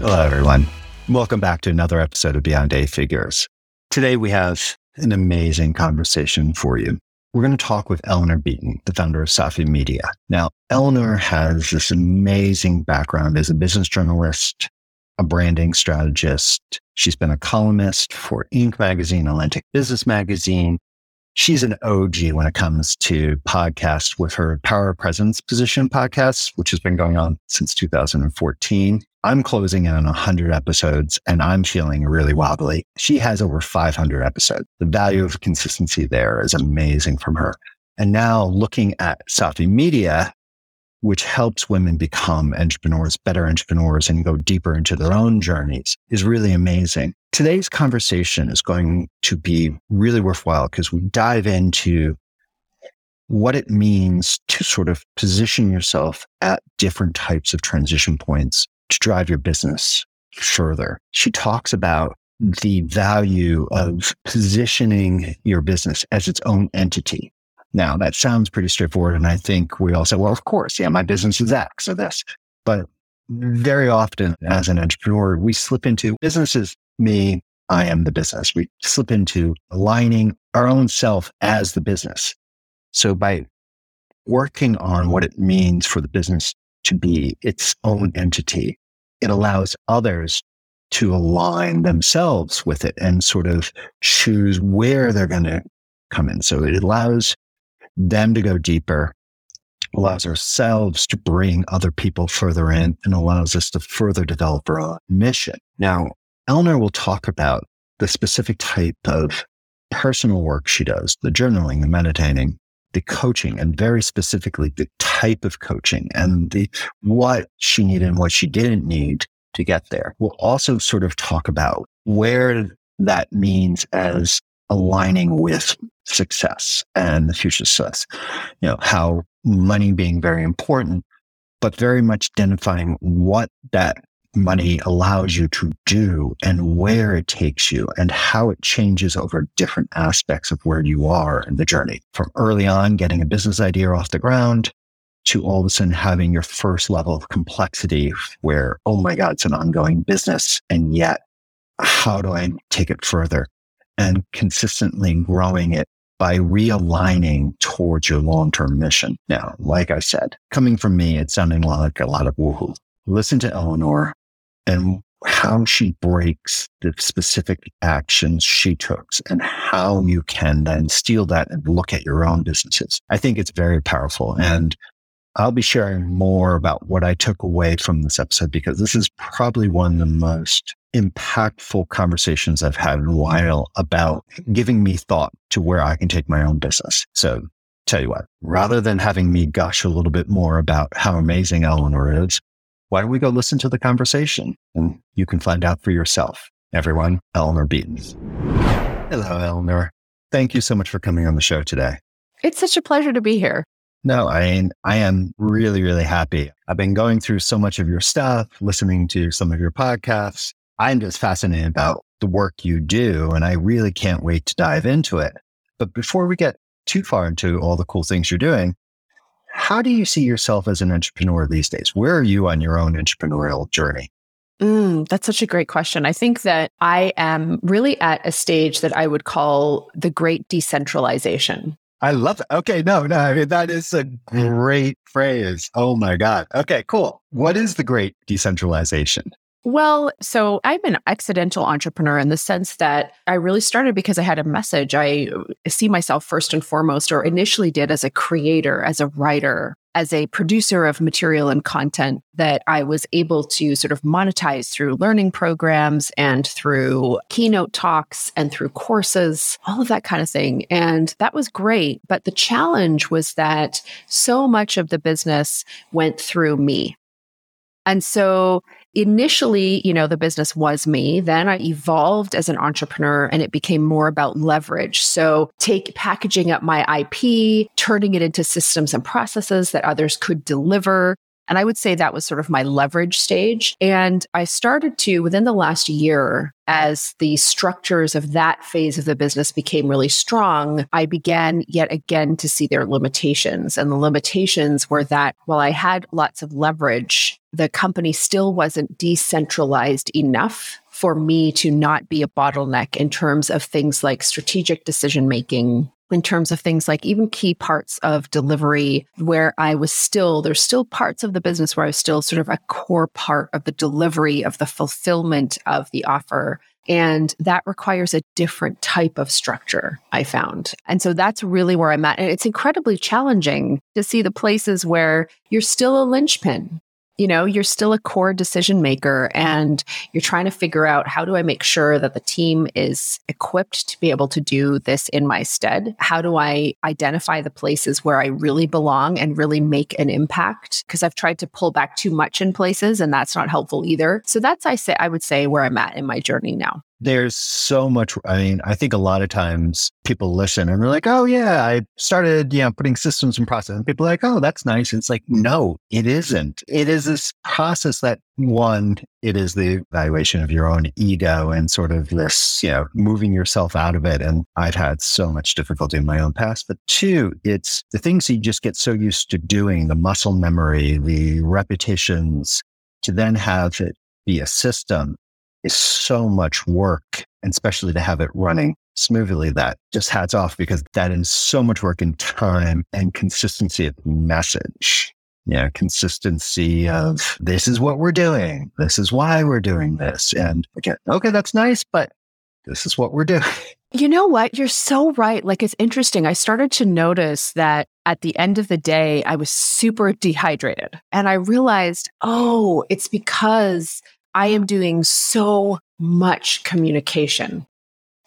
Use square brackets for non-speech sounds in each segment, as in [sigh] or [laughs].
Hello, everyone. Welcome back to another episode of Beyond Eight Figures. Today, we have an amazing conversation for you. We're going to talk with Eleanor Beaton, the founder of Safi Media. Now, Eleanor has this amazing background as a business journalist, a branding strategist. She's been a columnist for Inc. magazine, Atlantic Business Magazine. She's an OG when it comes to podcasts with her Power Presence Position podcast, which has been going on since 2014. I'm closing in on 100 episodes and I'm feeling really wobbly. She has over 500 episodes. The value of consistency there is amazing from her. And now looking at Safi Media, which helps women become entrepreneurs, better entrepreneurs, and go deeper into their own journeys is really amazing. Today's conversation is going to be really worthwhile because we dive into what it means to sort of position yourself at different types of transition points to drive your business further. She talks about the value of positioning your business as its own entity. Now, that sounds pretty straightforward. And I think we all say, well, of course, yeah, my business is X or this. But very often as an entrepreneur, we slip into businesses, me, I am the business. We slip into aligning our own self as the business. So by working on what it means for the business to be its own entity, it allows others to align themselves with it and sort of choose where they're going to come in. So it allows them to go deeper, allows ourselves to bring other people further in, and allows us to further develop our mission. Now, Eleanor will talk about the specific type of personal work she does, the journaling, the meditating, the coaching and very specifically the type of coaching and the what she needed and what she didn't need to get there. We'll also sort of talk about where that means as aligning with success and the future success. You know, how money being very important, but very much identifying what that money allows you to do and where it takes you and how it changes over different aspects of where you are in the journey. From early on, getting a business idea off the ground to all of a sudden having your first level of complexity where, oh my God, it's an ongoing business. And yet, how do I take it further and consistently growing it by realigning towards your long term mission? Now, like I said, coming from me, it's sounding like a lot of woohoo. Listen to Eleanor and how she breaks the specific actions she took and how you can then steal that and look at your own businesses. I think it's very powerful. And I'll be sharing more about what I took away from this episode because this is probably one of the most impactful conversations I've had in a while about giving me thought to where I can take my own business. So tell you what, rather than having me gush a little bit more about how amazing Eleanor is, why don't we go listen to the conversation and you can find out for yourself. Everyone, Eleanor Beaton. Hello, Eleanor. Thank you so much for coming on the show today. It's such a pleasure to be here. No, I I am really, really happy. I've been going through so much of your stuff, listening to some of your podcasts. I'm just fascinated about the work you do, and I really can't wait to dive into it. But before we get too far into all the cool things you're doing, how do you see yourself as an entrepreneur these days? Where are you on your own entrepreneurial journey? Mm, that's such a great question. I think that I am really at a stage that I would call the great decentralization. I love it. Okay, no, no, I mean, that is a great phrase. Oh my God. Okay, cool. What is the great decentralization? Well, so I'm an accidental entrepreneur in the sense that I really started because I had a message. I uh, see myself first and foremost, or initially did as a creator, as a writer, as a producer of material and content that I was able to sort of monetize through learning programs and through keynote talks and through courses, all of that kind of thing. And that was great. But the challenge was that so much of the business went through me. And so initially, you know, the business was me. Then I evolved as an entrepreneur and it became more about leverage. So take packaging up my IP, turning it into systems and processes that others could deliver, and I would say that was sort of my leverage stage. And I started to, within the last year, as the structures of that phase of the business became really strong, I began yet again to see their limitations. And the limitations were that while I had lots of leverage, the company still wasn't decentralized enough for me to not be a bottleneck in terms of things like strategic decision making, in terms of things like even key parts of delivery where I was still, there's still parts of the business where I was still sort of a core part of the delivery of the fulfillment of the offer. And that requires a different type of structure, I found. And so that's really where I'm at. And it's incredibly challenging to see the places where you're still a linchpin you know, you're still a core decision maker and you're trying to figure out how do I make sure that the team is equipped to be able to do this in my stead? How do I identify the places where I really belong and really make an impact? Because I've tried to pull back too much in places and that's not helpful either. So that's I say I would say where I'm at in my journey now there's so much. I mean, I think a lot of times people listen and they're like, oh, yeah, I started, you know, putting systems in process. And people are like, oh, that's nice. It's like, no, it isn't. It is this process that one, it is the evaluation of your own ego and sort of this, you know, moving yourself out of it. And I've had so much difficulty in my own past. But two, it's the things you just get so used to doing, the muscle memory, the repetitions, to then have it be a system is so much work, and especially to have it running smoothly. That just hats off because that is so much work and time and consistency of message. Yeah, consistency of this is what we're doing. This is why we're doing this. And again, okay, that's nice, but this is what we're doing. You know what? You're so right. Like, it's interesting. I started to notice that at the end of the day, I was super dehydrated. And I realized, oh, it's because I am doing so much communication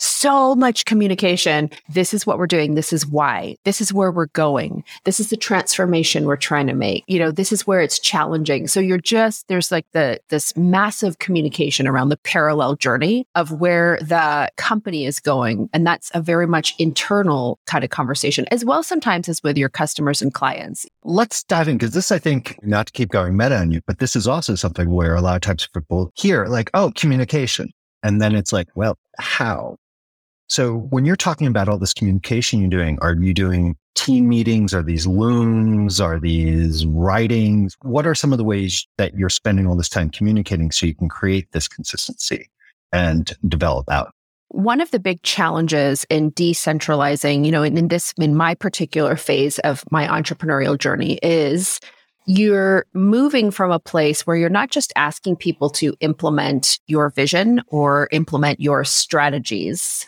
so much communication. This is what we're doing. This is why. This is where we're going. This is the transformation we're trying to make. You know, this is where it's challenging. So you're just, there's like the, this massive communication around the parallel journey of where the company is going. And that's a very much internal kind of conversation as well, sometimes as with your customers and clients. Let's dive in because this, I think, not to keep going meta on you, but this is also something where a lot of times people hear like, oh, communication. And then it's like, well, how? So when you're talking about all this communication you're doing, are you doing team meetings? Are these looms? Are these writings? What are some of the ways that you're spending all this time communicating so you can create this consistency and develop out? One of the big challenges in decentralizing, you know, in, in this, in my particular phase of my entrepreneurial journey is you're moving from a place where you're not just asking people to implement your vision or implement your strategies.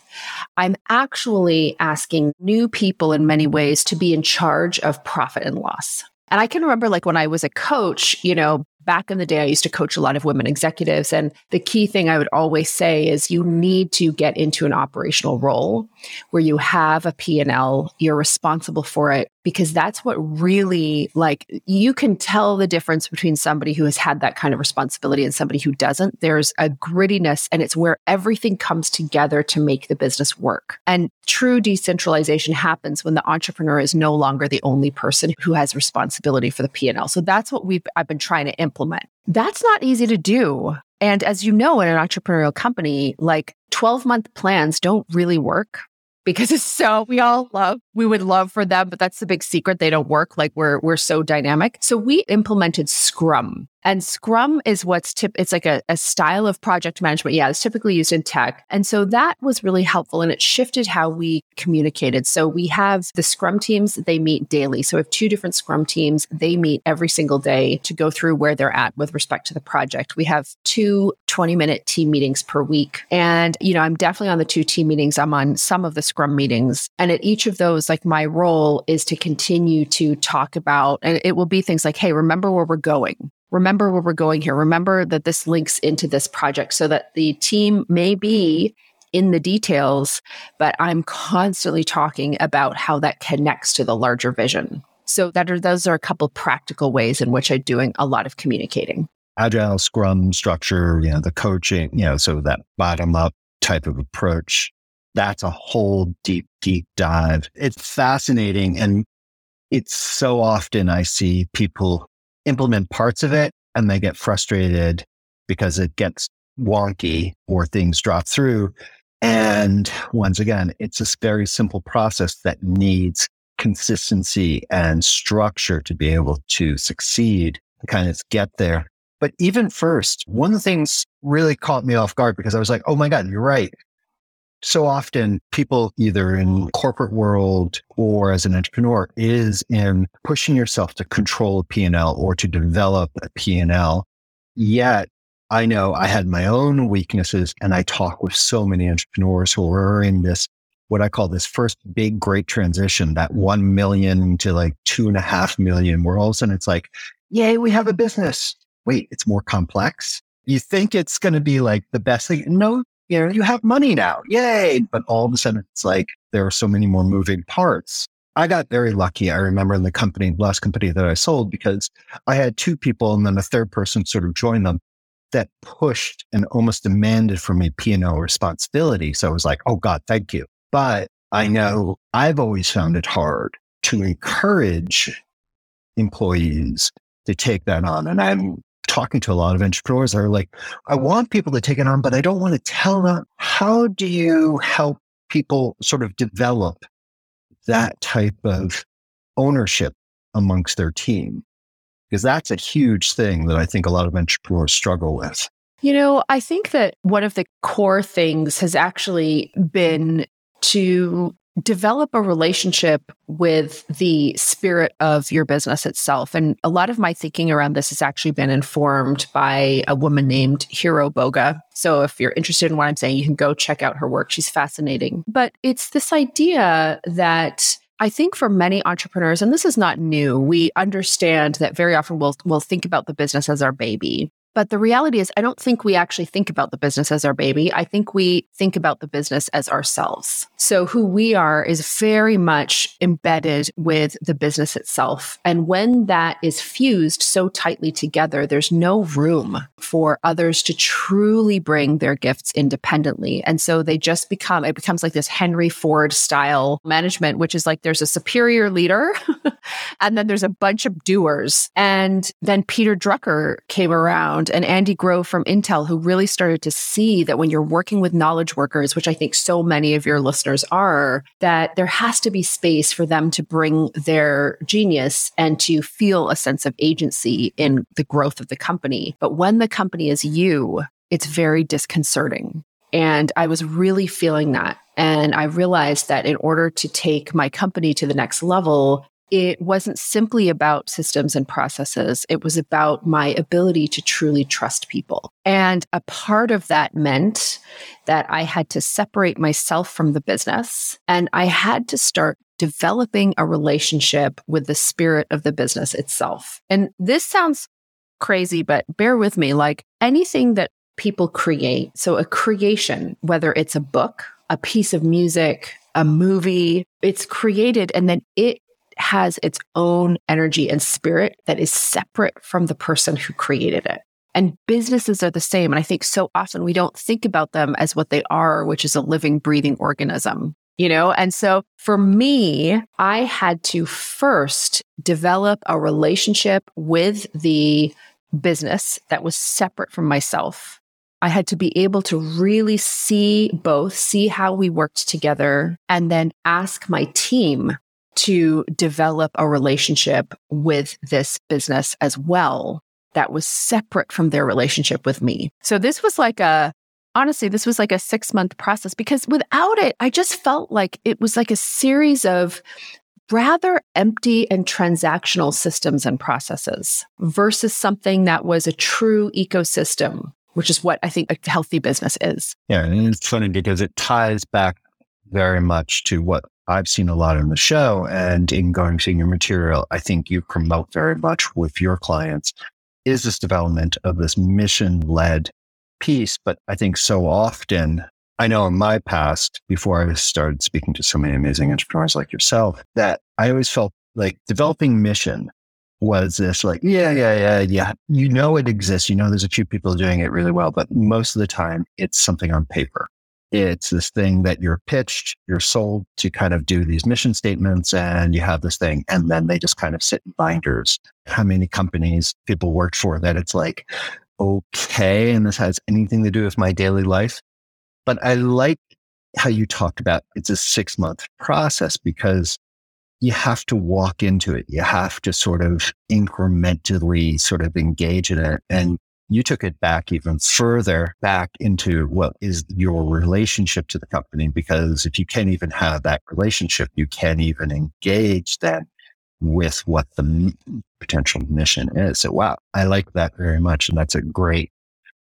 I'm actually asking new people in many ways to be in charge of profit and loss. And I can remember like when I was a coach, you know, back in the day, I used to coach a lot of women executives. And the key thing I would always say is you need to get into an operational role where you have a P&L, you're responsible for it, because that's what really like you can tell the difference between somebody who has had that kind of responsibility and somebody who doesn't. There's a grittiness and it's where everything comes together to make the business work. And true decentralization happens when the entrepreneur is no longer the only person who has responsibility for the P&L. So that's what we've I've been trying to implement. That's not easy to do. And as you know, in an entrepreneurial company, like 12 month plans don't really work because it's so we all love we would love for them but that's the big secret. They don't work. Like we're we're so dynamic. So we implemented scrum And Scrum is what's tip it's like a, a style of project management. Yeah, it's typically used in tech. And so that was really helpful and it shifted how we communicated. So we have the Scrum teams, they meet daily. So we have two different Scrum teams. They meet every single day to go through where they're at with respect to the project. We have two 20 minute team meetings per week. And, you know, I'm definitely on the two team meetings. I'm on some of the Scrum meetings. And at each of those, like my role is to continue to talk about, and it will be things like, hey, remember where we're going remember where we're going here. Remember that this links into this project so that the team may be in the details, but I'm constantly talking about how that connects to the larger vision. So that are those are a couple practical ways in which I'm doing a lot of communicating. Agile Scrum structure, you know, the coaching, you know, so that bottom up type of approach. That's a whole deep, deep dive. It's fascinating. And it's so often I see people implement parts of it and they get frustrated because it gets wonky or things drop through. And once again, it's a very simple process that needs consistency and structure to be able to succeed, kind of get there. But even first, one of the things really caught me off guard because I was like, oh my God, you're right so often people either in corporate world or as an entrepreneur is in pushing yourself to control a P&L or to develop a P&L. Yet I know I had my own weaknesses and I talk with so many entrepreneurs who are in this, what I call this first big great transition, that 1 million to like two and a half million, where all of a sudden it's like, yay, we have a business. Wait, it's more complex. You think it's going to be like the best thing. No, you know, you have money now. Yay. But all of a sudden it's like there are so many more moving parts. I got very lucky. I remember in the company, last company that I sold, because I had two people and then a third person sort of joined them that pushed and almost demanded from me P&L responsibility. So I was like, oh God, thank you. But I know I've always found it hard to encourage employees to take that on. And I'm talking to a lot of entrepreneurs are like, I want people to take it on, but I don't want to tell them. How do you help people sort of develop that type of ownership amongst their team? Because that's a huge thing that I think a lot of entrepreneurs struggle with. You know, I think that one of the core things has actually been to develop a relationship with the spirit of your business itself. And a lot of my thinking around this has actually been informed by a woman named Hiro Boga. So if you're interested in what I'm saying, you can go check out her work. She's fascinating. But it's this idea that I think for many entrepreneurs, and this is not new, we understand that very often we'll, we'll think about the business as our baby. But the reality is, I don't think we actually think about the business as our baby. I think we think about the business as ourselves. So, who we are is very much embedded with the business itself. And when that is fused so tightly together, there's no room for others to truly bring their gifts independently. And so they just become, it becomes like this Henry Ford style management, which is like there's a superior leader [laughs] and then there's a bunch of doers. And then Peter Drucker came around around and Andy Grove from Intel, who really started to see that when you're working with knowledge workers, which I think so many of your listeners are, that there has to be space for them to bring their genius and to feel a sense of agency in the growth of the company. But when the company is you, it's very disconcerting. And I was really feeling that. And I realized that in order to take my company to the next level, it wasn't simply about systems and processes. It was about my ability to truly trust people. And a part of that meant that I had to separate myself from the business and I had to start developing a relationship with the spirit of the business itself. And this sounds crazy, but bear with me. Like anything that people create, so a creation, whether it's a book, a piece of music, a movie, it's created and then it has its own energy and spirit that is separate from the person who created it. And businesses are the same. And I think so often we don't think about them as what they are, which is a living, breathing organism, you know? And so for me, I had to first develop a relationship with the business that was separate from myself. I had to be able to really see both, see how we worked together, and then ask my team to develop a relationship with this business as well. that was separate from their relationship with me. So this was like a, honestly, this was like a six month process because without it, I just felt like it was like a series of rather empty and transactional systems and processes versus something that was a true ecosystem, which is what I think a healthy business is. Yeah. And it's funny because it ties back very much to what I've seen a lot in the show and in going through your material. I think you promote very much with your clients is this development of this mission led piece. But I think so often I know in my past, before I started speaking to so many amazing entrepreneurs like yourself, that I always felt like developing mission was this like, yeah, yeah, yeah, yeah. You know, it exists. You know, there's a few people doing it really well, but most of the time it's something on paper. It's this thing that you're pitched, you're sold to kind of do these mission statements and you have this thing. And then they just kind of sit in binders. How many companies people work for that it's like, okay, and this has anything to do with my daily life. But I like how you talked about it's a six month process because you have to walk into it. You have to sort of incrementally sort of engage in it. And you took it back even further back into what is your relationship to the company? Because if you can't even have that relationship, you can't even engage then with what the potential mission is. So, wow, I like that very much. And that's a great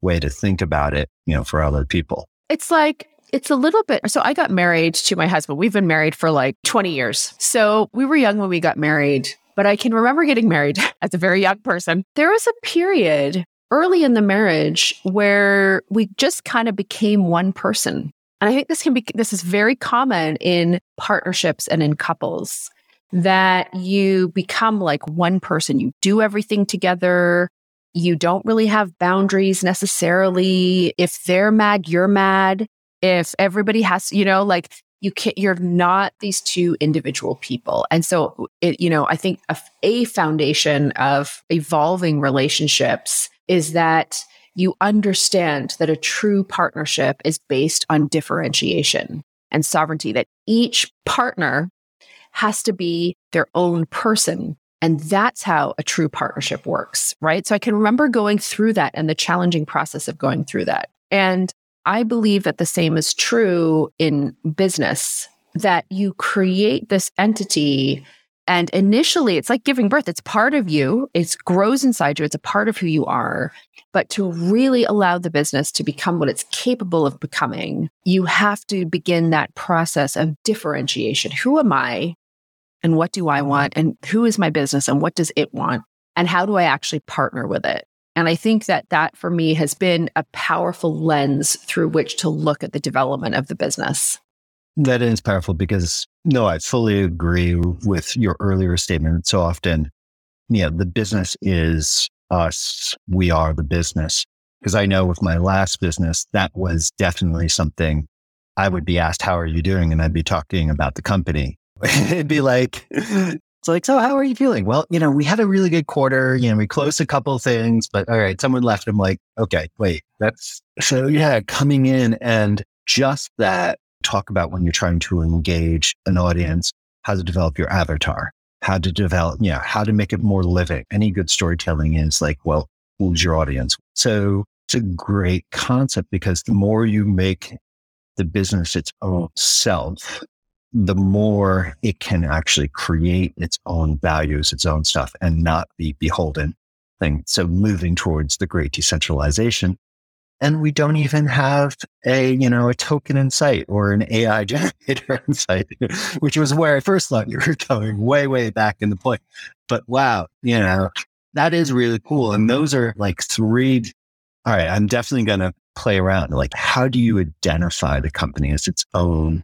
way to think about it, you know, for other people. It's like, it's a little bit. So I got married to my husband. We've been married for like 20 years. So we were young when we got married, but I can remember getting married [laughs] as a very young person. There was a period early in the marriage where we just kind of became one person. And I think this can be, this is very common in partnerships and in couples that you become like one person. You do everything together. You don't really have boundaries necessarily. If they're mad, you're mad. If everybody has, you know, like you can't, you're not these two individual people. And so it, you know, I think a, a foundation of evolving relationships is that you understand that a true partnership is based on differentiation and sovereignty, that each partner has to be their own person and that's how a true partnership works, right? So I can remember going through that and the challenging process of going through that. And I believe that the same is true in business, that you create this entity. And initially, it's like giving birth. It's part of you. It grows inside you. It's a part of who you are. But to really allow the business to become what it's capable of becoming, you have to begin that process of differentiation. Who am I? and what do I want and who is my business and what does it want and how do I actually partner with it? And I think that that for me has been a powerful lens through which to look at the development of the business. That is powerful because no, I fully agree with your earlier statement. So often, yeah, the business is us. We are the business. Because I know with my last business, that was definitely something I would be asked, How are you doing? And I'd be talking about the company. [laughs] It'd be like, it's like, so how are you feeling? Well, you know, we had a really good quarter. You know, we closed a couple things, but all right, someone left. I'm like, okay, wait, that's [laughs] so yeah, coming in and just that talk about when you're trying to engage an audience, how to develop your avatar, how to develop, yeah, how to make it more living. Any good storytelling is like, well, who's your audience? So it's a great concept because the more you make the business its own self, the more it can actually create its own values, its own stuff, and not be beholden thing. So moving towards the great decentralization. And we don't even have a, you know, a token in sight or an AI [laughs] generator in sight, which was where I first thought you were [laughs] going way, way back in the point. But wow, you know, that is really cool. And those are like three. All right. I'm definitely to play around. Like, how do you identify the company as its own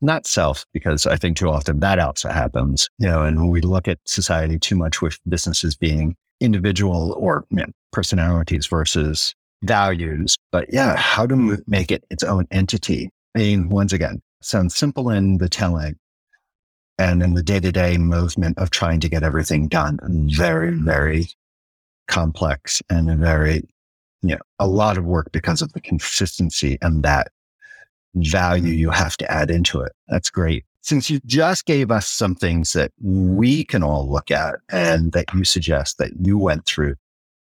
not self, because I think too often that also happens, you know, and when we look at society too much with businesses being individual or you know, personalities versus values. But yeah, how to make it its own entity? I mean, once again, sounds simple in the telling and in the day to day movement of trying to get everything done. Very, very complex and very, you know, a lot of work because of the consistency and that value you have to add into it. That's great. Since you just gave us some things that we can all look at and that you suggest that you went through,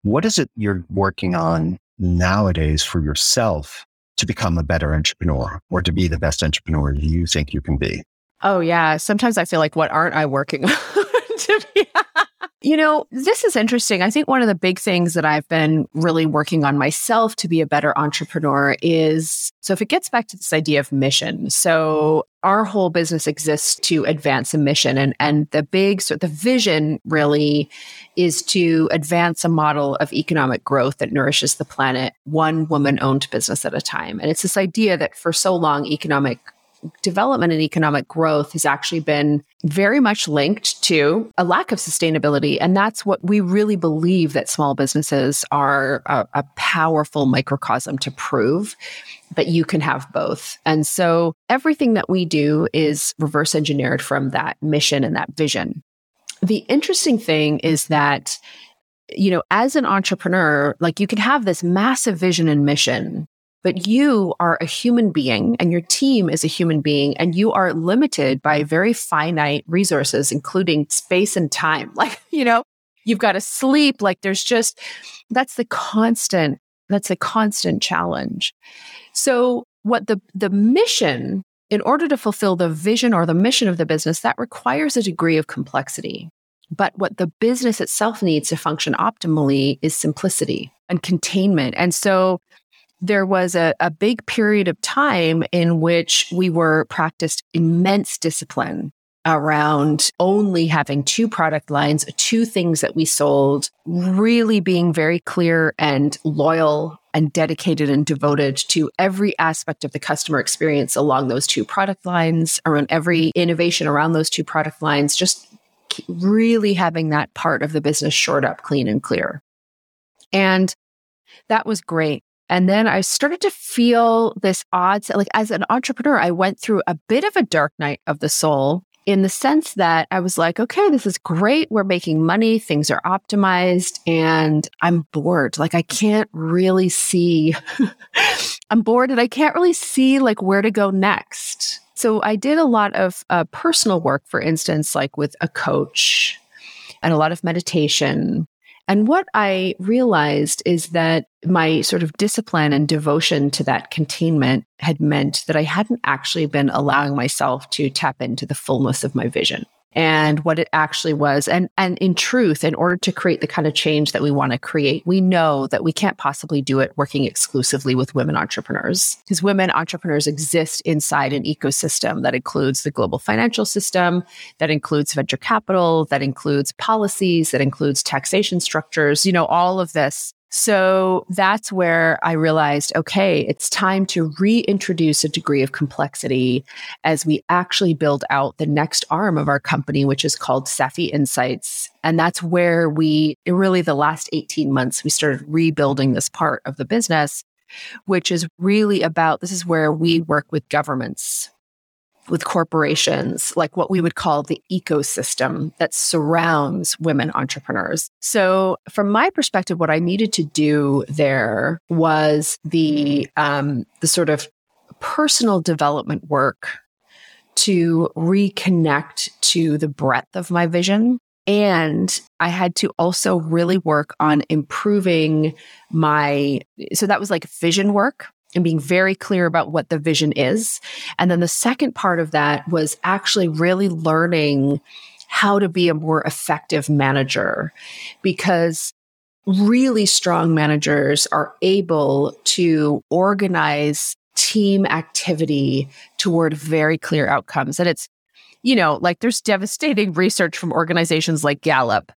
What is it you're working on nowadays for yourself to become a better entrepreneur or to be the best entrepreneur you think you can be? Oh, yeah. Sometimes I feel like, what aren't I working [laughs] on? to be you know, this is interesting. I think one of the big things that I've been really working on myself to be a better entrepreneur is so if it gets back to this idea of mission. So our whole business exists to advance a mission and and the big so the vision really is to advance a model of economic growth that nourishes the planet one woman owned business at a time. And it's this idea that for so long economic development and economic growth has actually been very much linked to a lack of sustainability. And that's what we really believe that small businesses are a, a powerful microcosm to prove that you can have both. And so everything that we do is reverse engineered from that mission and that vision. The interesting thing is that you know, as an entrepreneur, like you can have this massive vision and mission, but you are a human being and your team is a human being and you are limited by very finite resources, including space and time. [laughs] Like, you know, you've got to sleep. Like there's just, that's the constant, that's a constant challenge. So what the, the mission, in order to fulfill the vision or the mission of the business, that requires a degree of complexity. But what the business itself needs to function optimally is simplicity and containment. And so there was a, a big period of time in which we were practiced immense discipline around only having two product lines, two things that we sold, really being very clear and loyal and dedicated and devoted to every aspect of the customer experience along those two product lines, around every innovation around those two product lines, just really having that part of the business shored up clean and clear. And that was great. And then I started to feel this odd, like as an entrepreneur, I went through a bit of a dark night of the soul in the sense that I was like, okay, this is great. We're making money. Things are optimized and I'm bored. Like I can't really see, [laughs] I'm bored and I can't really see like where to go next. So I did a lot of uh, personal work, for instance, like with a coach and a lot of meditation and what I realized is that my sort of discipline and devotion to that containment had meant that I hadn't actually been allowing myself to tap into the fullness of my vision and what it actually was. And, and in truth, in order to create the kind of change that we want to create, we know that we can't possibly do it working exclusively with women entrepreneurs because women entrepreneurs exist inside an ecosystem that includes the global financial system, that includes venture capital, that includes policies, that includes taxation structures, you know, all of this so that's where I realized okay, it's time to reintroduce a degree of complexity as we actually build out the next arm of our company, which is called Safi Insights. And that's where we really, the last 18 months, we started rebuilding this part of the business, which is really about this is where we work with governments with corporations, like what we would call the ecosystem that surrounds women entrepreneurs. So, from my perspective, what I needed to do there was the um, the sort of personal development work to reconnect to the breadth of my vision. And I had to also really work on improving my, so that was like vision work and being very clear about what the vision is. And then the second part of that was actually really learning how to be a more effective manager because really strong managers are able to organize team activity toward very clear outcomes. And it's, you know, like there's devastating [laughs] research from organizations like Gallup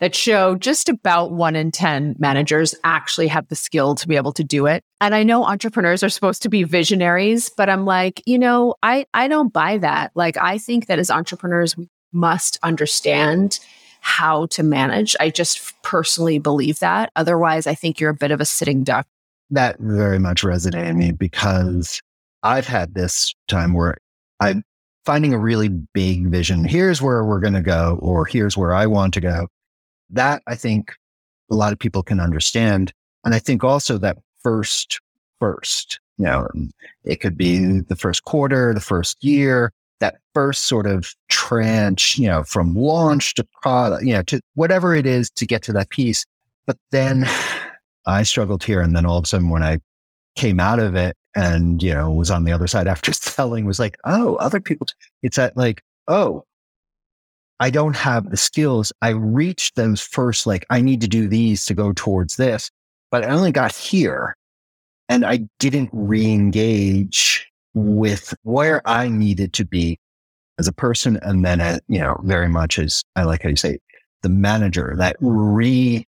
that show just about one in 10 managers actually have the skill to be able to do it. And I know entrepreneurs are supposed to be visionaries, but I'm like, you know, I, I don't buy that. Like, I think that as entrepreneurs, we must understand how to manage. I just personally believe that. Otherwise, I think you're a bit of a sitting duck. That very much resonated in me because I've had this time where I finding a really big vision. Here's where we're going to go, or here's where I want to go. That I think a lot of people can understand. And I think also that first, first, you know, it could be the first quarter, the first year, that first sort of tranche, you know, from launch to product, you know, to whatever it is to get to that piece. But then [sighs] I struggled here. And then all of a sudden, when I came out of it and, you know, was on the other side after [laughs] selling, was like, oh, other people, it's at like, oh, I don't have the skills. I reached those first, like, I need to do these to go towards this, but I only got here and I didn't re engage with where I needed to be as a person. And then, uh, you know, very much as I like how you say, the manager, that re,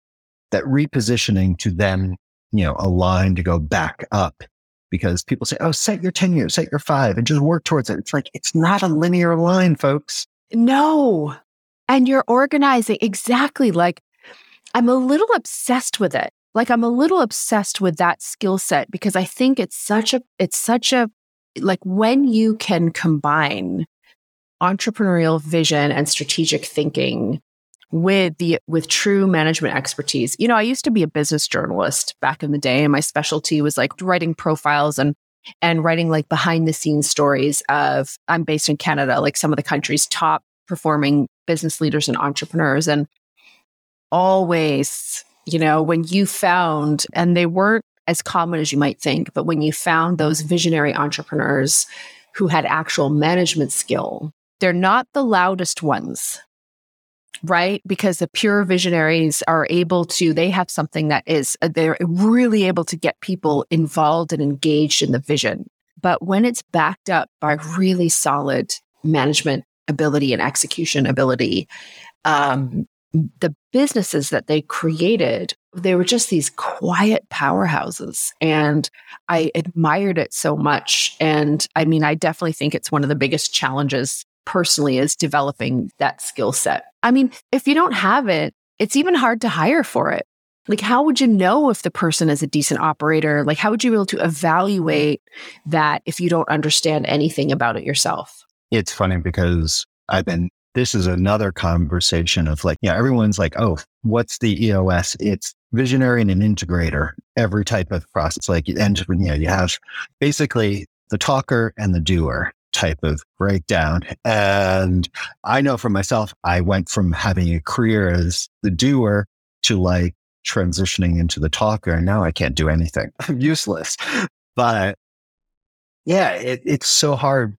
that repositioning to then, you know, align to go back up because people say, oh, set your 10 years, set your five and just work towards it. It's like, it's not a linear line, folks. No. And you're organizing exactly like I'm a little obsessed with it. Like I'm a little obsessed with that skill set because I think it's such a, it's such a, like when you can combine entrepreneurial vision and strategic thinking with the with true management expertise. You know, I used to be a business journalist back in the day and my specialty was like writing profiles and and writing like behind the scenes stories of I'm based in Canada, like some of the country's top performing business leaders and entrepreneurs and always, you know, when you found and they weren't as common as you might think, but when you found those visionary entrepreneurs who had actual management skill, they're not the loudest ones right? Because the pure visionaries are able to, they have something that is, uh, they're really able to get people involved and engaged in the vision. But when it's backed up by really solid management ability and execution ability, um, the businesses that they created, they were just these quiet powerhouses. And I admired it so much. And I mean, I definitely think it's one of the biggest challenges personally is developing that skill set. I mean, if you don't have it, it's even hard to hire for it. Like, how would you know if the person is a decent operator? Like, how would you be able to evaluate that if you don't understand anything about it yourself? It's funny because I've been, this is another conversation of like, yeah, everyone's like, oh, what's the EOS? It's visionary and an integrator, every type of process. Like, and you know, you have basically the talker and the doer type of breakdown. And I know for myself, I went from having a career as the doer to like transitioning into the talker. And now I can't do anything. [laughs] I'm useless. But yeah, it, it's so hard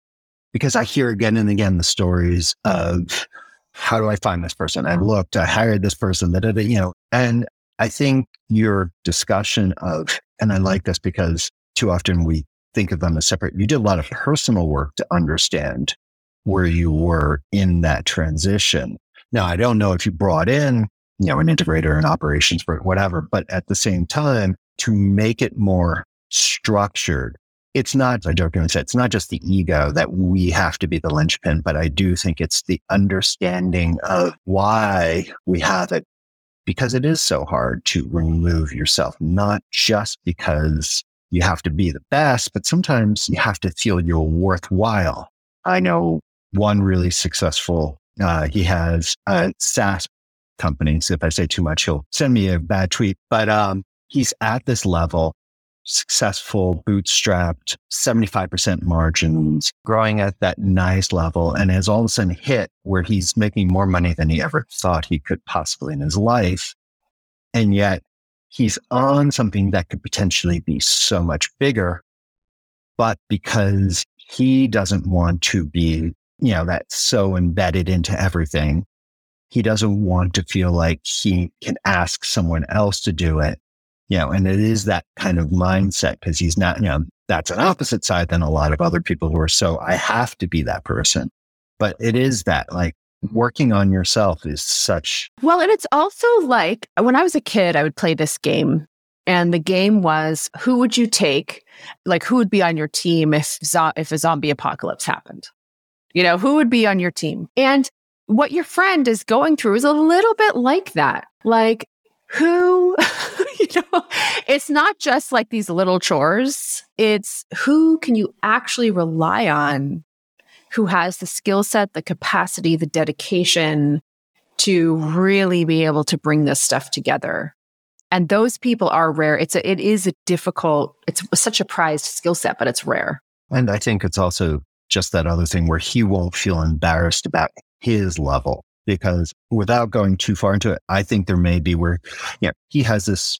because I hear again and again the stories of how do I find this person? I looked, I hired this person, that, you know, and I think your discussion of, and I like this because too often we think of them as separate. You did a lot of personal work to understand where you were in that transition. Now, I don't know if you brought in, you know, an integrator and operations for whatever, but at the same time, to make it more structured, it's not, I jokingly say, it's not just the ego that we have to be the linchpin, but I do think it's the understanding of why we have it because it is so hard to remove yourself, not just because you have to be the best, but sometimes you have to feel you're worthwhile. I know one really successful, uh, he has a SaaS company. So if I say too much, he'll send me a bad tweet, but, um, he's at this level, successful, bootstrapped, 75% margins, growing at that nice level. And has all of a sudden hit where he's making more money than he ever thought he could possibly in his life. And yet he's on something that could potentially be so much bigger. But because he doesn't want to be, you know, that's so embedded into everything, he doesn't want to feel like he can ask someone else to do it. You know, and it is that kind of mindset because he's not, you know, that's an opposite side than a lot of other people who are so I have to be that person. But it is that like working on yourself is such. Well, and it's also like when I was a kid, I would play this game. And the game was who would you take? Like, who would be on your team if, zo- if a zombie apocalypse happened? You know, who would be on your team? And what your friend is going through is a little bit like that. Like, who, [laughs] you know, it's not just like these little chores. It's who can you actually rely on who has the skill set, the capacity, the dedication to really be able to bring this stuff together. And those people are rare. It's a, it is a difficult, it's such a prized skill set, but it's rare. And I think it's also just that other thing where he won't feel embarrassed about his level. because without going too far into it, I think there may be where, you know, he has this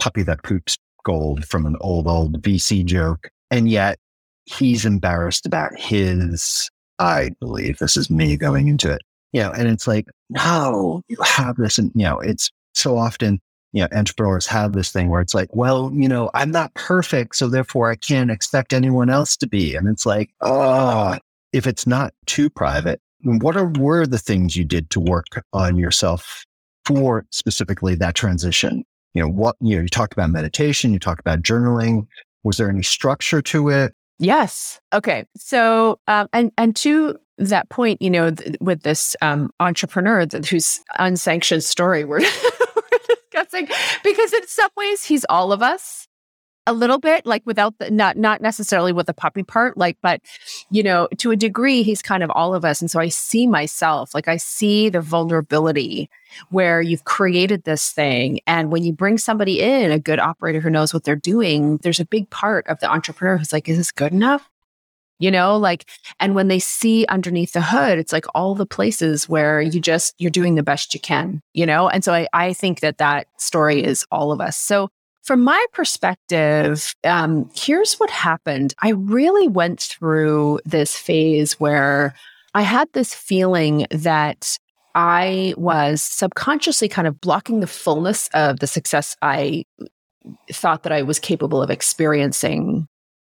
puppy that poops gold from an old, old VC joke. And yet he's embarrassed about his, I believe this is me going into it, you know, and it's like, no, you have this. And, you know, it's so often, you know, entrepreneurs have this thing where it's like, well, you know, I'm not perfect. So therefore I can't expect anyone else to be. And it's like, oh, if it's not too private, what are were the things you did to work on yourself for specifically that transition? You know, what you know, you talked about meditation, you talked about journaling. Was there any structure to it? Yes. Okay. So, um, and and to that point, you know, th- with this um, entrepreneur th- whose unsanctioned story we're, [laughs] we're discussing, because in some ways he's all of us a little bit like without the not not necessarily with the puppy part like but you know to a degree he's kind of all of us and so i see myself like i see the vulnerability where you've created this thing and when you bring somebody in a good operator who knows what they're doing there's a big part of the entrepreneur who's like is this good enough? You know like and when they see underneath the hood it's like all the places where you just you're doing the best you can you know and so i, I think that that story is all of us. So from my perspective, um, here's what happened. I really went through this phase where I had this feeling that I was subconsciously kind of blocking the fullness of the success I thought that I was capable of experiencing.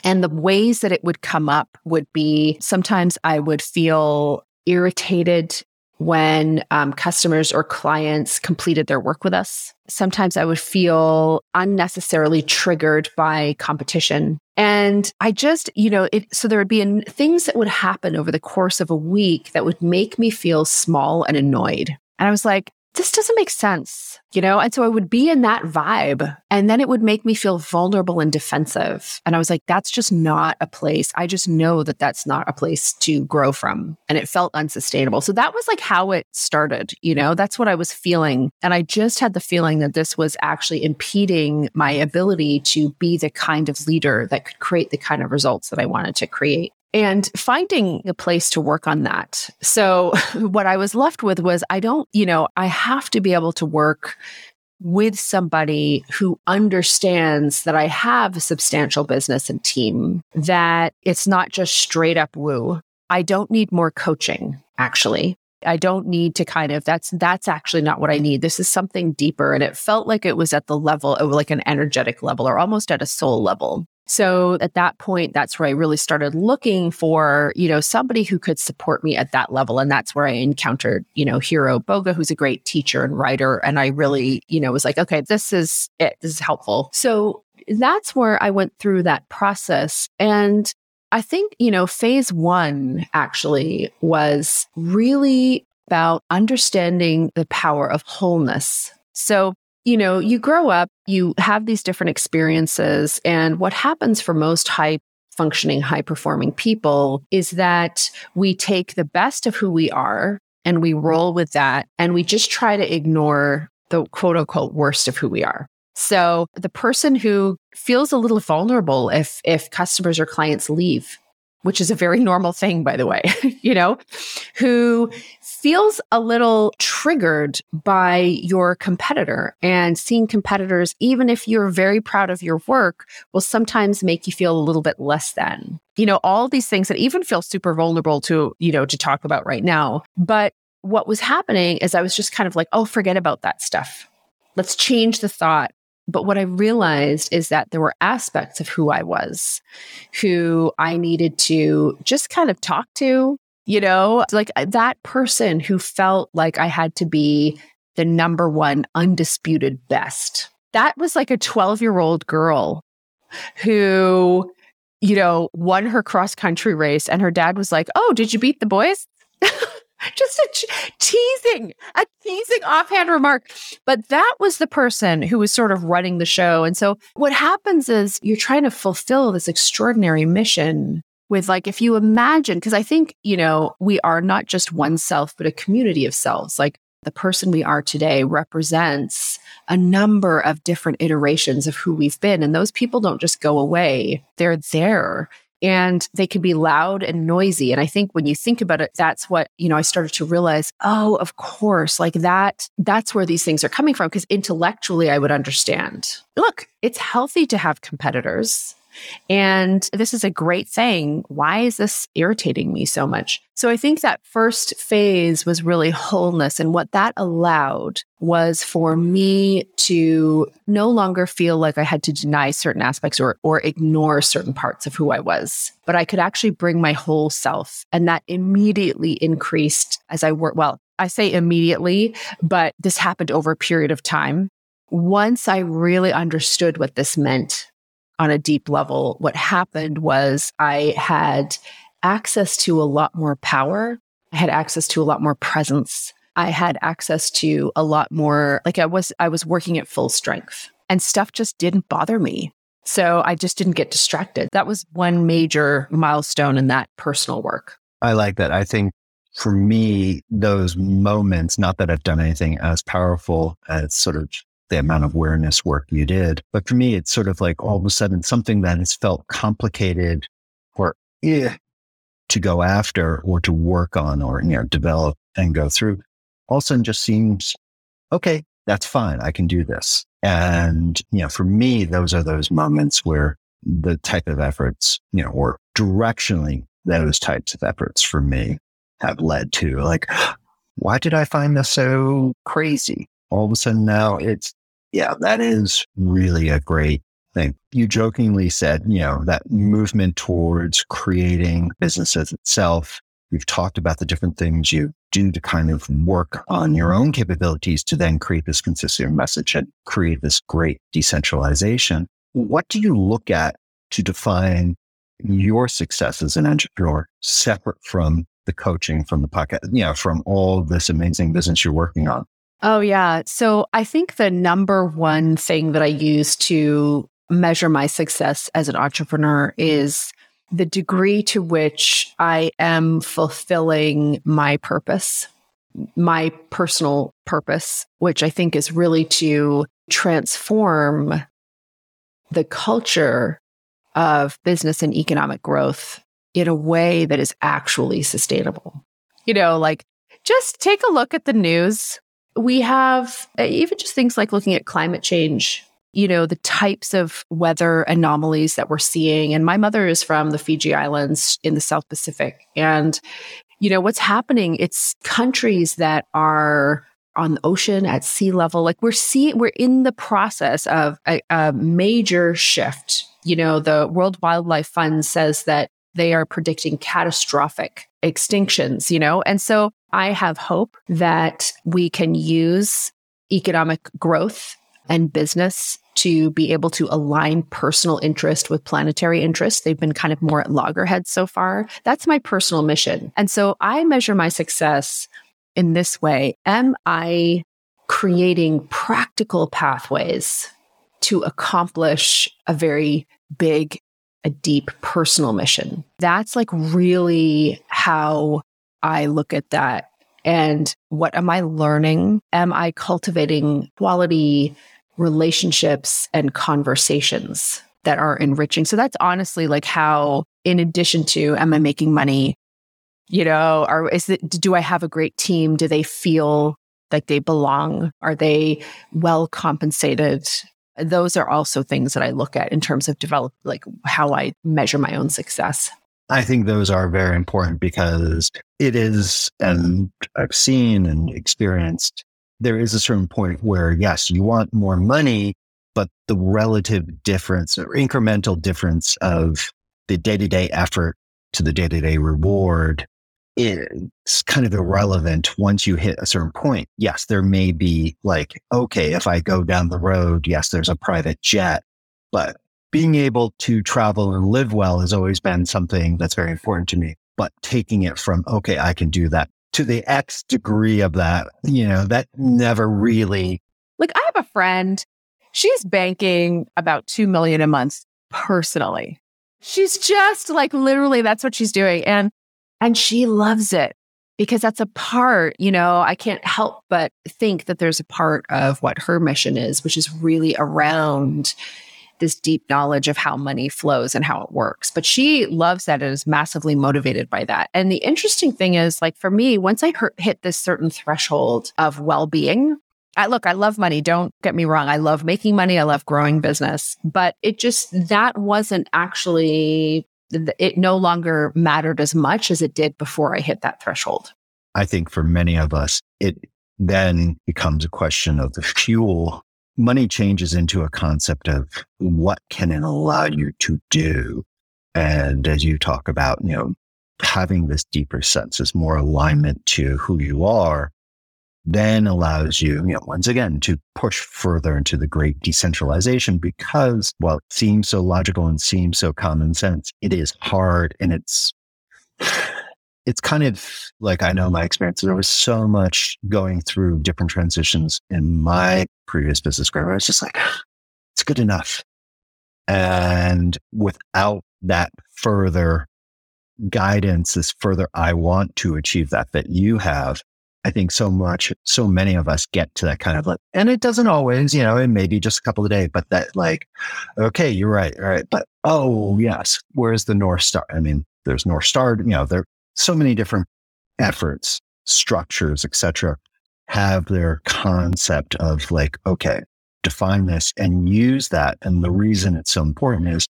And the ways that it would come up would be sometimes I would feel irritated when um, customers or clients completed their work with us. Sometimes I would feel unnecessarily triggered by competition. And I just, you know, it, so there would be an, things that would happen over the course of a week that would make me feel small and annoyed. And I was like, this doesn't make sense, you know? And so I would be in that vibe and then it would make me feel vulnerable and defensive. And I was like, that's just not a place. I just know that that's not a place to grow from. And it felt unsustainable. So that was like how it started, you know? That's what I was feeling. And I just had the feeling that this was actually impeding my ability to be the kind of leader that could create the kind of results that I wanted to create and finding a place to work on that. So, [laughs] what I was left with was I don't, you know, I have to be able to work with somebody who understands that I have a substantial business and team, that it's not just straight up woo. I don't need more coaching, actually. I don't need to kind of that's that's actually not what I need. This is something deeper and it felt like it was at the level of like an energetic level or almost at a soul level. So at that point, that's where I really started looking for, you know, somebody who could support me at that level. And that's where I encountered, you know, Hiro Boga, who's a great teacher and writer. And I really, you know, was like, okay, this is it. This is helpful. So that's where I went through that process. And I think, you know, phase one actually was really about understanding the power of wholeness. So you know, you grow up, you have these different experiences. And what happens for most high functioning, high performing people is that we take the best of who we are and we roll with that. And we just try to ignore the quote unquote worst of who we are. So the person who feels a little vulnerable if, if customers or clients leave, which is a very normal thing, by the way, [laughs] you know, who feels a little triggered by your competitor and seeing competitors, even if you're very proud of your work, will sometimes make you feel a little bit less than. You know, all these things that even feel super vulnerable to, you know, to talk about right now. But what was happening is I was just kind of like, oh, forget about that stuff. Let's change the thought. But what I realized is that there were aspects of who I was who I needed to just kind of talk to, you know, like uh, that person who felt like I had to be the number one undisputed best. That was like a 12 year old girl who, you know, won her cross country race. And her dad was like, Oh, did you beat the boys? [laughs] [laughs] just a ch- teasing, a teasing offhand remark. But that was the person who was sort of running the show. And so what happens is you're trying to fulfill this extraordinary mission with like if you imagine because i think you know we are not just one self but a community of selves like the person we are today represents a number of different iterations of who we've been and those people don't just go away they're there and they can be loud and noisy. And I think when you think about it, that's what, you know, I started to realize, oh, of course, like that, that's where these things are coming from. Cause intellectually, I would understand. Look, it's healthy to have competitors. And this is a great thing. Why is this irritating me so much? So I think that first phase was really wholeness. And what that allowed was for me to no longer feel like I had to deny certain aspects or, or ignore certain parts of who I was, but I could actually bring my whole self. And that immediately increased as I worked. Well, I say immediately, but this happened over a period of time. Once I really understood what this meant on a deep level, what happened was I had access to a lot more power. I had access to a lot more presence. I had access to a lot more, like I was, I was working at full strength and stuff just didn't bother me. So I just didn't get distracted. That was one major milestone in that personal work. I like that. I think for me, those moments, not that I've done anything as powerful as sort of the amount of awareness work you did. But for me, it's sort of like all of a sudden something that has felt complicated or eh, to go after or to work on or, you know, develop and go through all of a sudden just seems okay, that's fine. I can do this. And, you know, for me, those are those moments where the type of efforts, you know, or directionally those types of efforts for me have led to like, why did I find this so crazy? All of a sudden now it's yeah, that is really a great thing. You jokingly said, you know, that movement towards creating businesses itself. We've talked about the different things you do to kind of work on your own capabilities to then create this consistent message and create this great decentralization. What do you look at to define your success as an entrepreneur separate from the coaching, from the pocket, you know, from all this amazing business you're working on? Oh, yeah. So I think the number one thing that I use to measure my success as an entrepreneur is the degree to which I am fulfilling my purpose, my personal purpose, which I think is really to transform the culture of business and economic growth in a way that is actually sustainable. You know, like just take a look at the news we have uh, even just things like looking at climate change, you know, the types of weather anomalies that we're seeing. And my mother is from the Fiji Islands in the South Pacific. And, you know, what's happening, it's countries that are on the ocean at sea level. Like we're seeing, we're in the process of a, a major shift. You know, the World Wildlife Fund says that they are predicting catastrophic extinctions, you know? And so I have hope that we can use economic growth and business to be able to align personal interest with planetary interest. They've been kind of more at loggerheads so far. That's my personal mission. And so I measure my success in this way. Am I creating practical pathways to accomplish a very big, a deep personal mission? That's like really how I look at that and what am I learning? Am I cultivating quality relationships and conversations that are enriching? So that's honestly like how, in addition to, am I making money? You know, or is it, do I have a great team? Do they feel like they belong? Are they well compensated? Those are also things that I look at in terms of develop, like how I measure my own success. I think those are very important because it is, and I've seen and experienced, there is a certain point where, yes, you want more money, but the relative difference or incremental difference of the day to day effort to the day to day reward it's kind of irrelevant once you hit a certain point. Yes, there may be like, okay, if I go down the road, yes, there's a private jet, but being able to travel and live well has always been something that's very important to me. But taking it from, okay, I can do that to the X degree of that, you know, that never really. Like I have a friend, she's banking about 2 million a month personally. She's just like literally that's what she's doing. And, and she loves it because that's a part, you know, I can't help but think that there's a part of what her mission is, which is really around this deep knowledge of how money flows and how it works. But she loves that and is massively motivated by that. And the interesting thing is, like for me, once I hit this certain threshold of well being, I look, I love money. Don't get me wrong. I love making money. I love growing business, but it just, that wasn't actually, it no longer mattered as much as it did before I hit that threshold. I think for many of us, it then becomes a question of the fuel. Money changes into a concept of what can it allow you to do? And as you talk about, you know, having this deeper sense, this more alignment to who you are, then allows you, you know, once again, to push further into the great decentralization because while it seems so logical and seems so common sense, it is hard and it's it's kind of like I know my experience. There was so much going through different transitions in my previous business career. I was just like, it's good enough. And without that further guidance, this further, I want to achieve that, that you have, I think so much, so many of us get to that kind of like, and it doesn't always, you know, it may be just a couple of days, but that like, okay, you're right. All right. But oh, yes, where's the North Star? I mean, there's North Star, you know, there, so many different efforts, structures, etc., have their concept of like, okay, define this and use that. And the reason it's so important is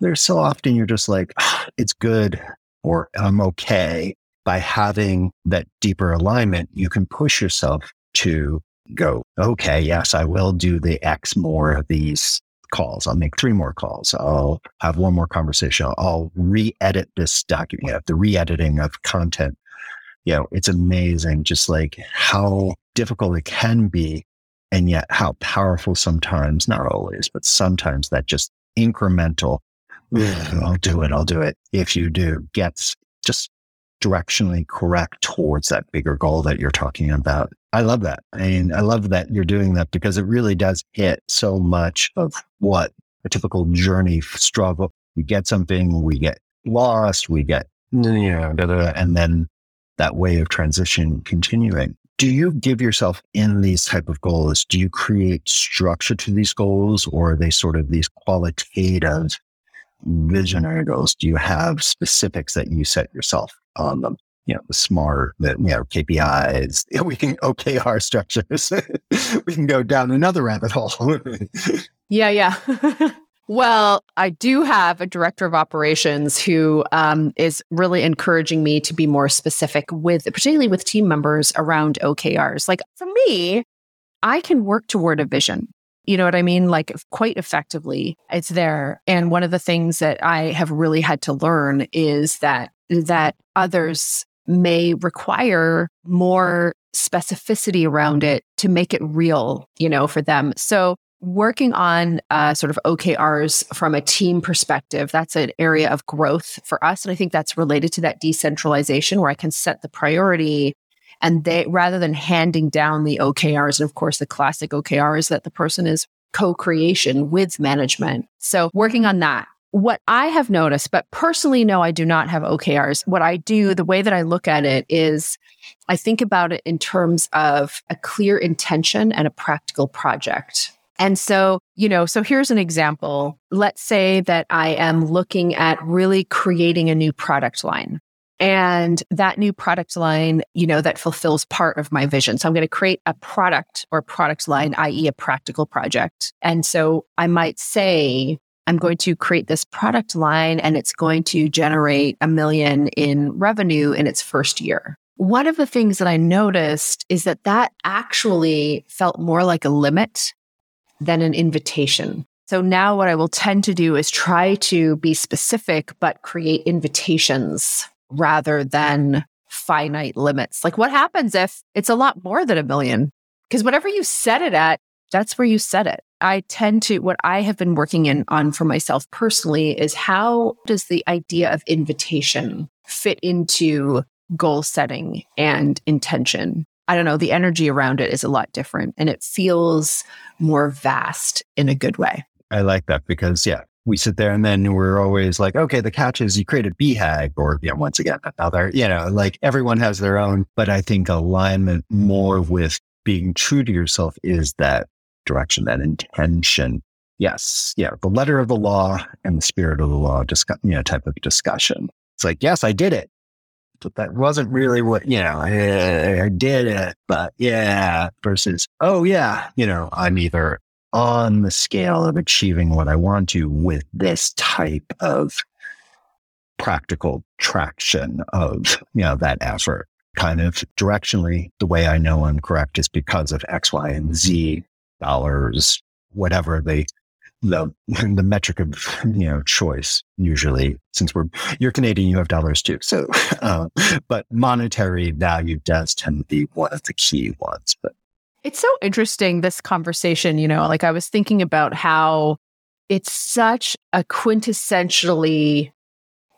there's so often you're just like, oh, it's good or I'm okay. By having that deeper alignment, you can push yourself to go, okay, yes, I will do the X more of these calls. I'll make three more calls. I'll have one more conversation. I'll re-edit this document. You know, the re-editing of content. You know, it's amazing just like how difficult it can be and yet how powerful sometimes, not always, but sometimes that just incremental, I'll do it, I'll do it. If you do, gets just directionally correct towards that bigger goal that you're talking about. I love that. I mean, I love that you're doing that because it really does hit so much of what a typical journey struggle. We get something, we get lost, we get, and then that way of transition continuing. Do you give yourself in these type of goals? Do you create structure to these goals or are they sort of these qualitative visionary goals? Do you have specifics that you set yourself on them? you know, the smart, the, you know, KPIs. [laughs] We can OKR structures. [laughs] we can go down another rabbit hole. [laughs] yeah, yeah. well, I do have a director of operations who um, is really encouraging me to be more specific with, particularly with team members around OKRs. Like for me, I can work toward a vision. You know what I mean? Like quite effectively, it's there. And one of the things that I have really had to learn is that that others may require more specificity around it to make it real, you know, for them. So working on uh, sort of OKRs from a team perspective, that's an area of growth for us. And I think that's related to that decentralization where I can set the priority and they, rather than handing down the OKRs, and of course, the classic OKRs that the person is co creation with management. So working on that what I have noticed, but personally, no, I do not have OKRs. What I do, the way that I look at it is I think about it in terms of a clear intention and a practical project. And so, you know, so here's an example. Let's say that I am looking at really creating a new product line. And that new product line, you know, that fulfills part of my vision. So I'm going to create a product or product line, i.e., a practical project. And so I might say, I'm going to create this product line and it's going to generate a million in revenue in its first year. One of the things that I noticed is that that actually felt more like a limit than an invitation. So now what I will tend to do is try to be specific, but create invitations rather than finite limits. Like what happens if it's a lot more than a million? Because whatever you set it at, that's where you set it. I tend to, what I have been working in on for myself personally is how does the idea of invitation fit into goal setting and intention? I don't know, the energy around it is a lot different and it feels more vast in a good way. I like that because, yeah, we sit there and then we're always like, okay, the catch is you create a BHAG or, you know, once again, another, you know, like everyone has their own, but I think alignment more with being true to yourself is that direction, that intention. yes, yeah, the letter of the law and the spirit of the law, discuss, you know, type of discussion. It's like, yes, I did it, but that wasn't really what you know. I, I did it, but yeah, versus, oh yeah, you know, I'm either on the scale of achieving what I want to with this type of practical traction of you know that effort. Kind of directionally the way i know i'm correct is because of x y and z dollars whatever the the [laughs] the metric of you know choice usually. Since we're you're canadian you have dollars too. So [laughs] uh, but monetary value does tend to be one of the key ones. But it's so interesting this conversation you know like i was thinking about how it's such a quintessentially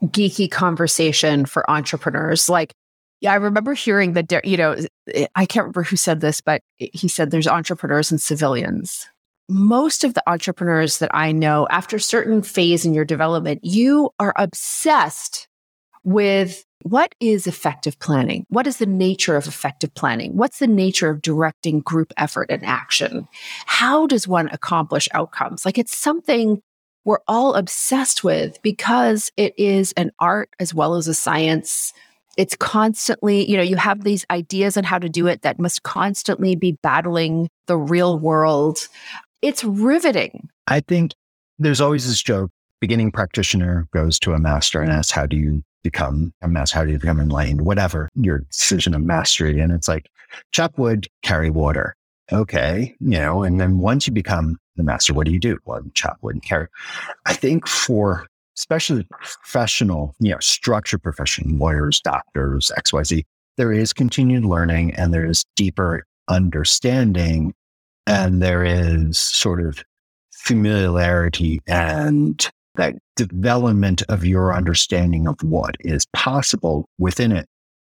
geeky conversation for entrepreneurs. Like, yeah, I remember hearing that, you know, eh, I can't remember who said this, but he said there's entrepreneurs and civilians. Most of the entrepreneurs that I know, after a certain phase in your development, you are obsessed with what is effective planning? What is the nature of effective planning? What's the nature of directing group effort and action? How does one accomplish outcomes? Like it's something we're all obsessed with because it is an art as well as a science. It's constantly, you know, you have these ideas on how to do it that must constantly be battling the real world. It's riveting. I think there's always this joke beginning practitioner goes to a master and asks, How do you become a master? How do you become enlightened? Whatever your decision of mastery. And it's like, chop wood, carry water. Okay. You know, and then once you become the master, what do you do? Well, chop wood and carry. I think for especially professional, you know, structured profession, lawyers, doctors, XYZ, there is continued learning and there is deeper understanding and there is sort of familiarity and that development of your understanding of what is possible within it.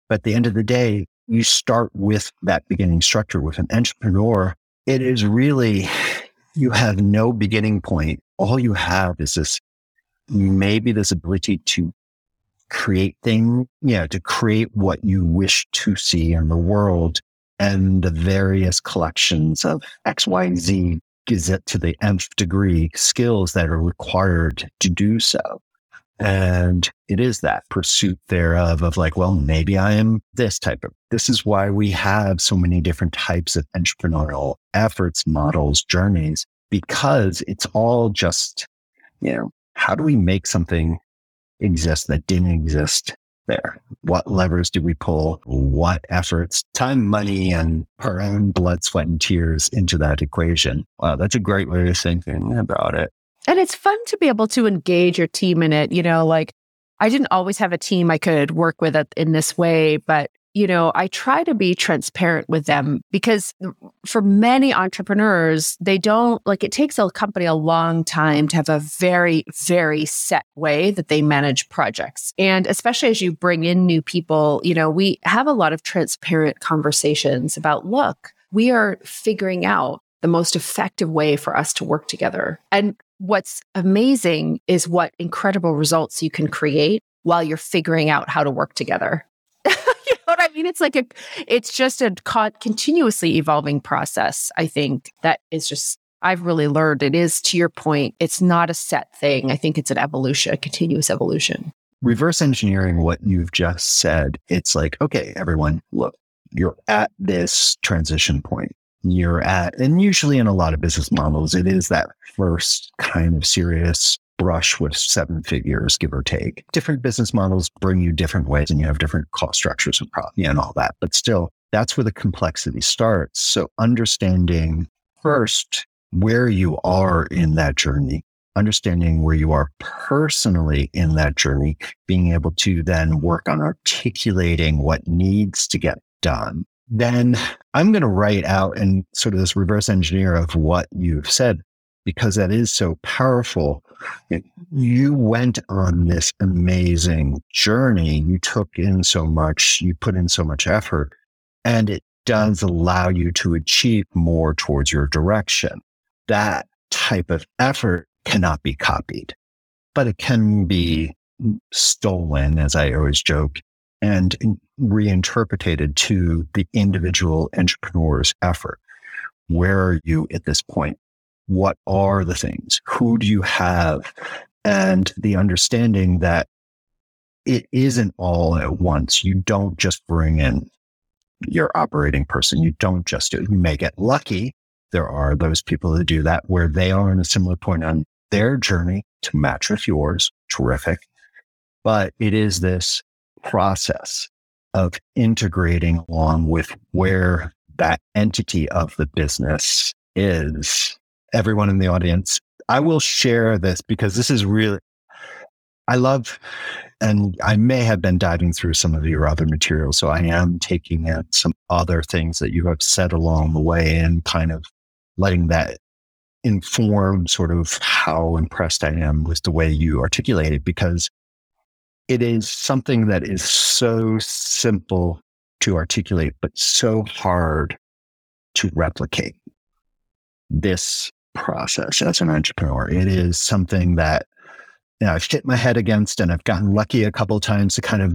But at the end of the day, you start with that beginning structure with an entrepreneur. It is really you have no beginning point. All you have is this, maybe this ability to create thing, yeah, to create what you wish to see in the world and the various collections of X, Y, Z it to the nth degree skills that are required to do so. And it is that pursuit thereof of like, well, maybe I am this type of, this is why we have so many different types of entrepreneurial efforts, models, journeys, because it's all just, you know, how do we make something exist that didn't exist there? What levers do we pull? What efforts, time, money, and our own blood, sweat, and tears into that equation? Wow, that's a great way of thinking about it. And it's fun to be able to engage your team in it. You know, like I didn't always have a team I could work with in this way, but you know, I try to be transparent with them because for many entrepreneurs, they don't like it takes a company a long time to have a very, very set way that they manage projects. And especially as you bring in new people, you know, we have a lot of transparent conversations about look, we are figuring out the most effective way for us to work together. And what's amazing is what incredible results you can create while you're figuring out how to work together. you know what I mean? It's like a, it's just a co- continuously evolving process. I think that is just, I've really learned it is to your point, it's not a set thing. I think it's an evolution, a continuous evolution. Reverse engineering what you've just said. It's like, okay, everyone, look, you're at this transition point you're at. And usually in a lot of business models, it is that first kind of serious brush with seven figures, give or take. Different business models bring you different ways and you have different cost structures and, and all that. But still, that's where the complexity starts. So understanding first where you are in that journey, understanding where you are personally in that journey, being able to then work on articulating what needs to get done then I'm going to write out and sort of this reverse engineer of what you've said, because that is so powerful. You went on this amazing journey. You took in so much, you put in so much effort, and it does allow you to achieve more towards your direction. That type of effort cannot be copied, but it can be stolen, as I always joke, and reinterpreted to the individual entrepreneur's effort. Where are you at this point? What are the things? Who do you have? And the understanding that it isn't all at once. You don't just bring in your operating person. You don't just do it. You may get lucky. There are those people that do that where they are in a similar point on their journey to match with yours. Terrific. But it is this process of integrating along with where that entity of the business is. Everyone in the audience, I will share this because this is really, I love, and I may have been diving through some of your other materials. So I am taking in some other things that you have said along the way and kind of letting that inform sort of how impressed I am with the way you articulate it because it is something that is so simple to articulate, but so hard to replicate. This process as an entrepreneur, it is something that you know, I've hit my head against and I've gotten lucky a couple times to kind of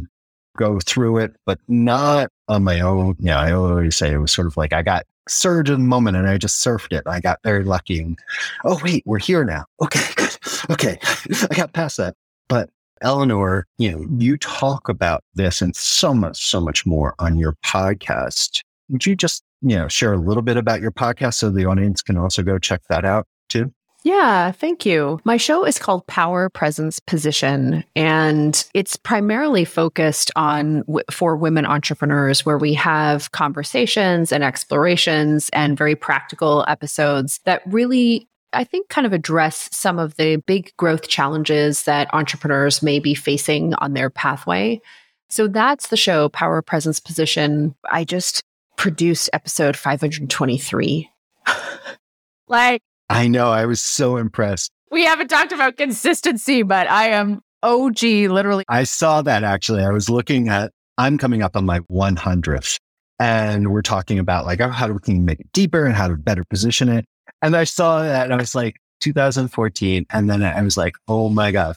go through it, but not on my own. Yeah, I always say it was sort of like I got surge in the moment and I just surfed it. I got very lucky and oh wait, we're here now. Okay, [laughs] good. Okay. [laughs] I got past that. But Eleanor, you know, you talk about this and so much, so much more on your podcast. Would you just, you know, share a little bit about your podcast so the audience can also go check that out too? Yeah, thank you. My show is called Power Presence Position, and it's primarily focused on for women entrepreneurs, where we have conversations and explorations and very practical episodes that really I think, kind of address some of the big growth challenges that entrepreneurs may be facing on their pathway. So that's the show, Power Presence Position. I just produced episode 523. [laughs] like, I know, I was so impressed. We haven't talked about consistency, but I am OG, literally. I saw that actually. I was looking at, I'm coming up on my 100th, and we're talking about like, oh, how do we make it deeper and how to better position it. And I saw that and I was like, 2014. And then I was like, oh my God.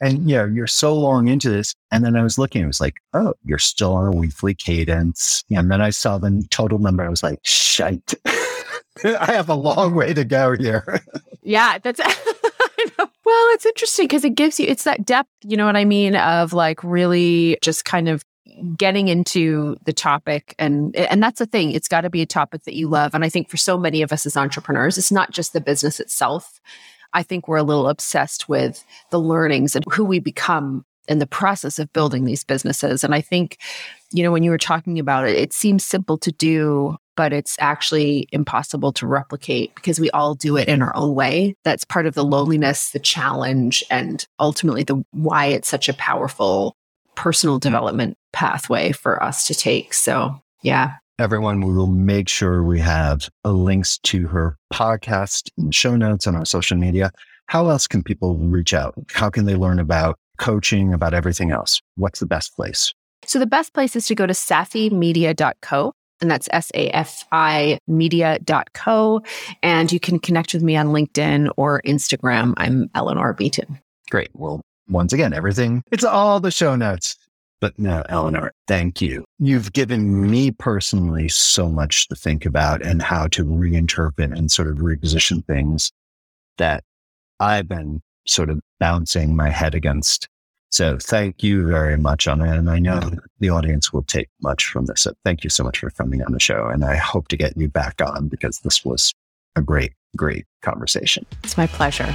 And yeah, you're so long into this. And then I was looking, I was like, oh, you're still on a weekly cadence. And then I saw the total number. I was like, shite. [laughs] I have a long way to go here. yeah, that's. [laughs] well, it's interesting because it gives you, it's that depth, you know what I mean? Of like really just kind of getting into the topic and and that's the thing it's got to be a topic that you love and i think for so many of us as entrepreneurs it's not just the business itself i think we're a little obsessed with the learnings and who we become in the process of building these businesses and i think you know when you were talking about it it seems simple to do but it's actually impossible to replicate because we all do it in our own way that's part of the loneliness the challenge and ultimately the why it's such a powerful personal development pathway for us to take. So, yeah. Everyone, we will make sure we have uh, links to her podcast and show notes on our social media. How else can people reach out? How can they learn about coaching, about everything else? What's the best place? So, the best place is to go to safimedia.co and that's S-A-F-I media.co. And you can connect with me on LinkedIn or Instagram. I'm Eleanor Beaton. Great. Well, once again, everything, it's all the show notes. But no, Eleanor, thank you. You've given me personally so much to think about and how to reinterpret and sort of reposition things that I've been sort of bouncing my head against. So thank you very much it. And I know the audience will take much from this. So thank you so much for coming on the show. And I hope to get you back on because this was a great, great conversation. It's my pleasure.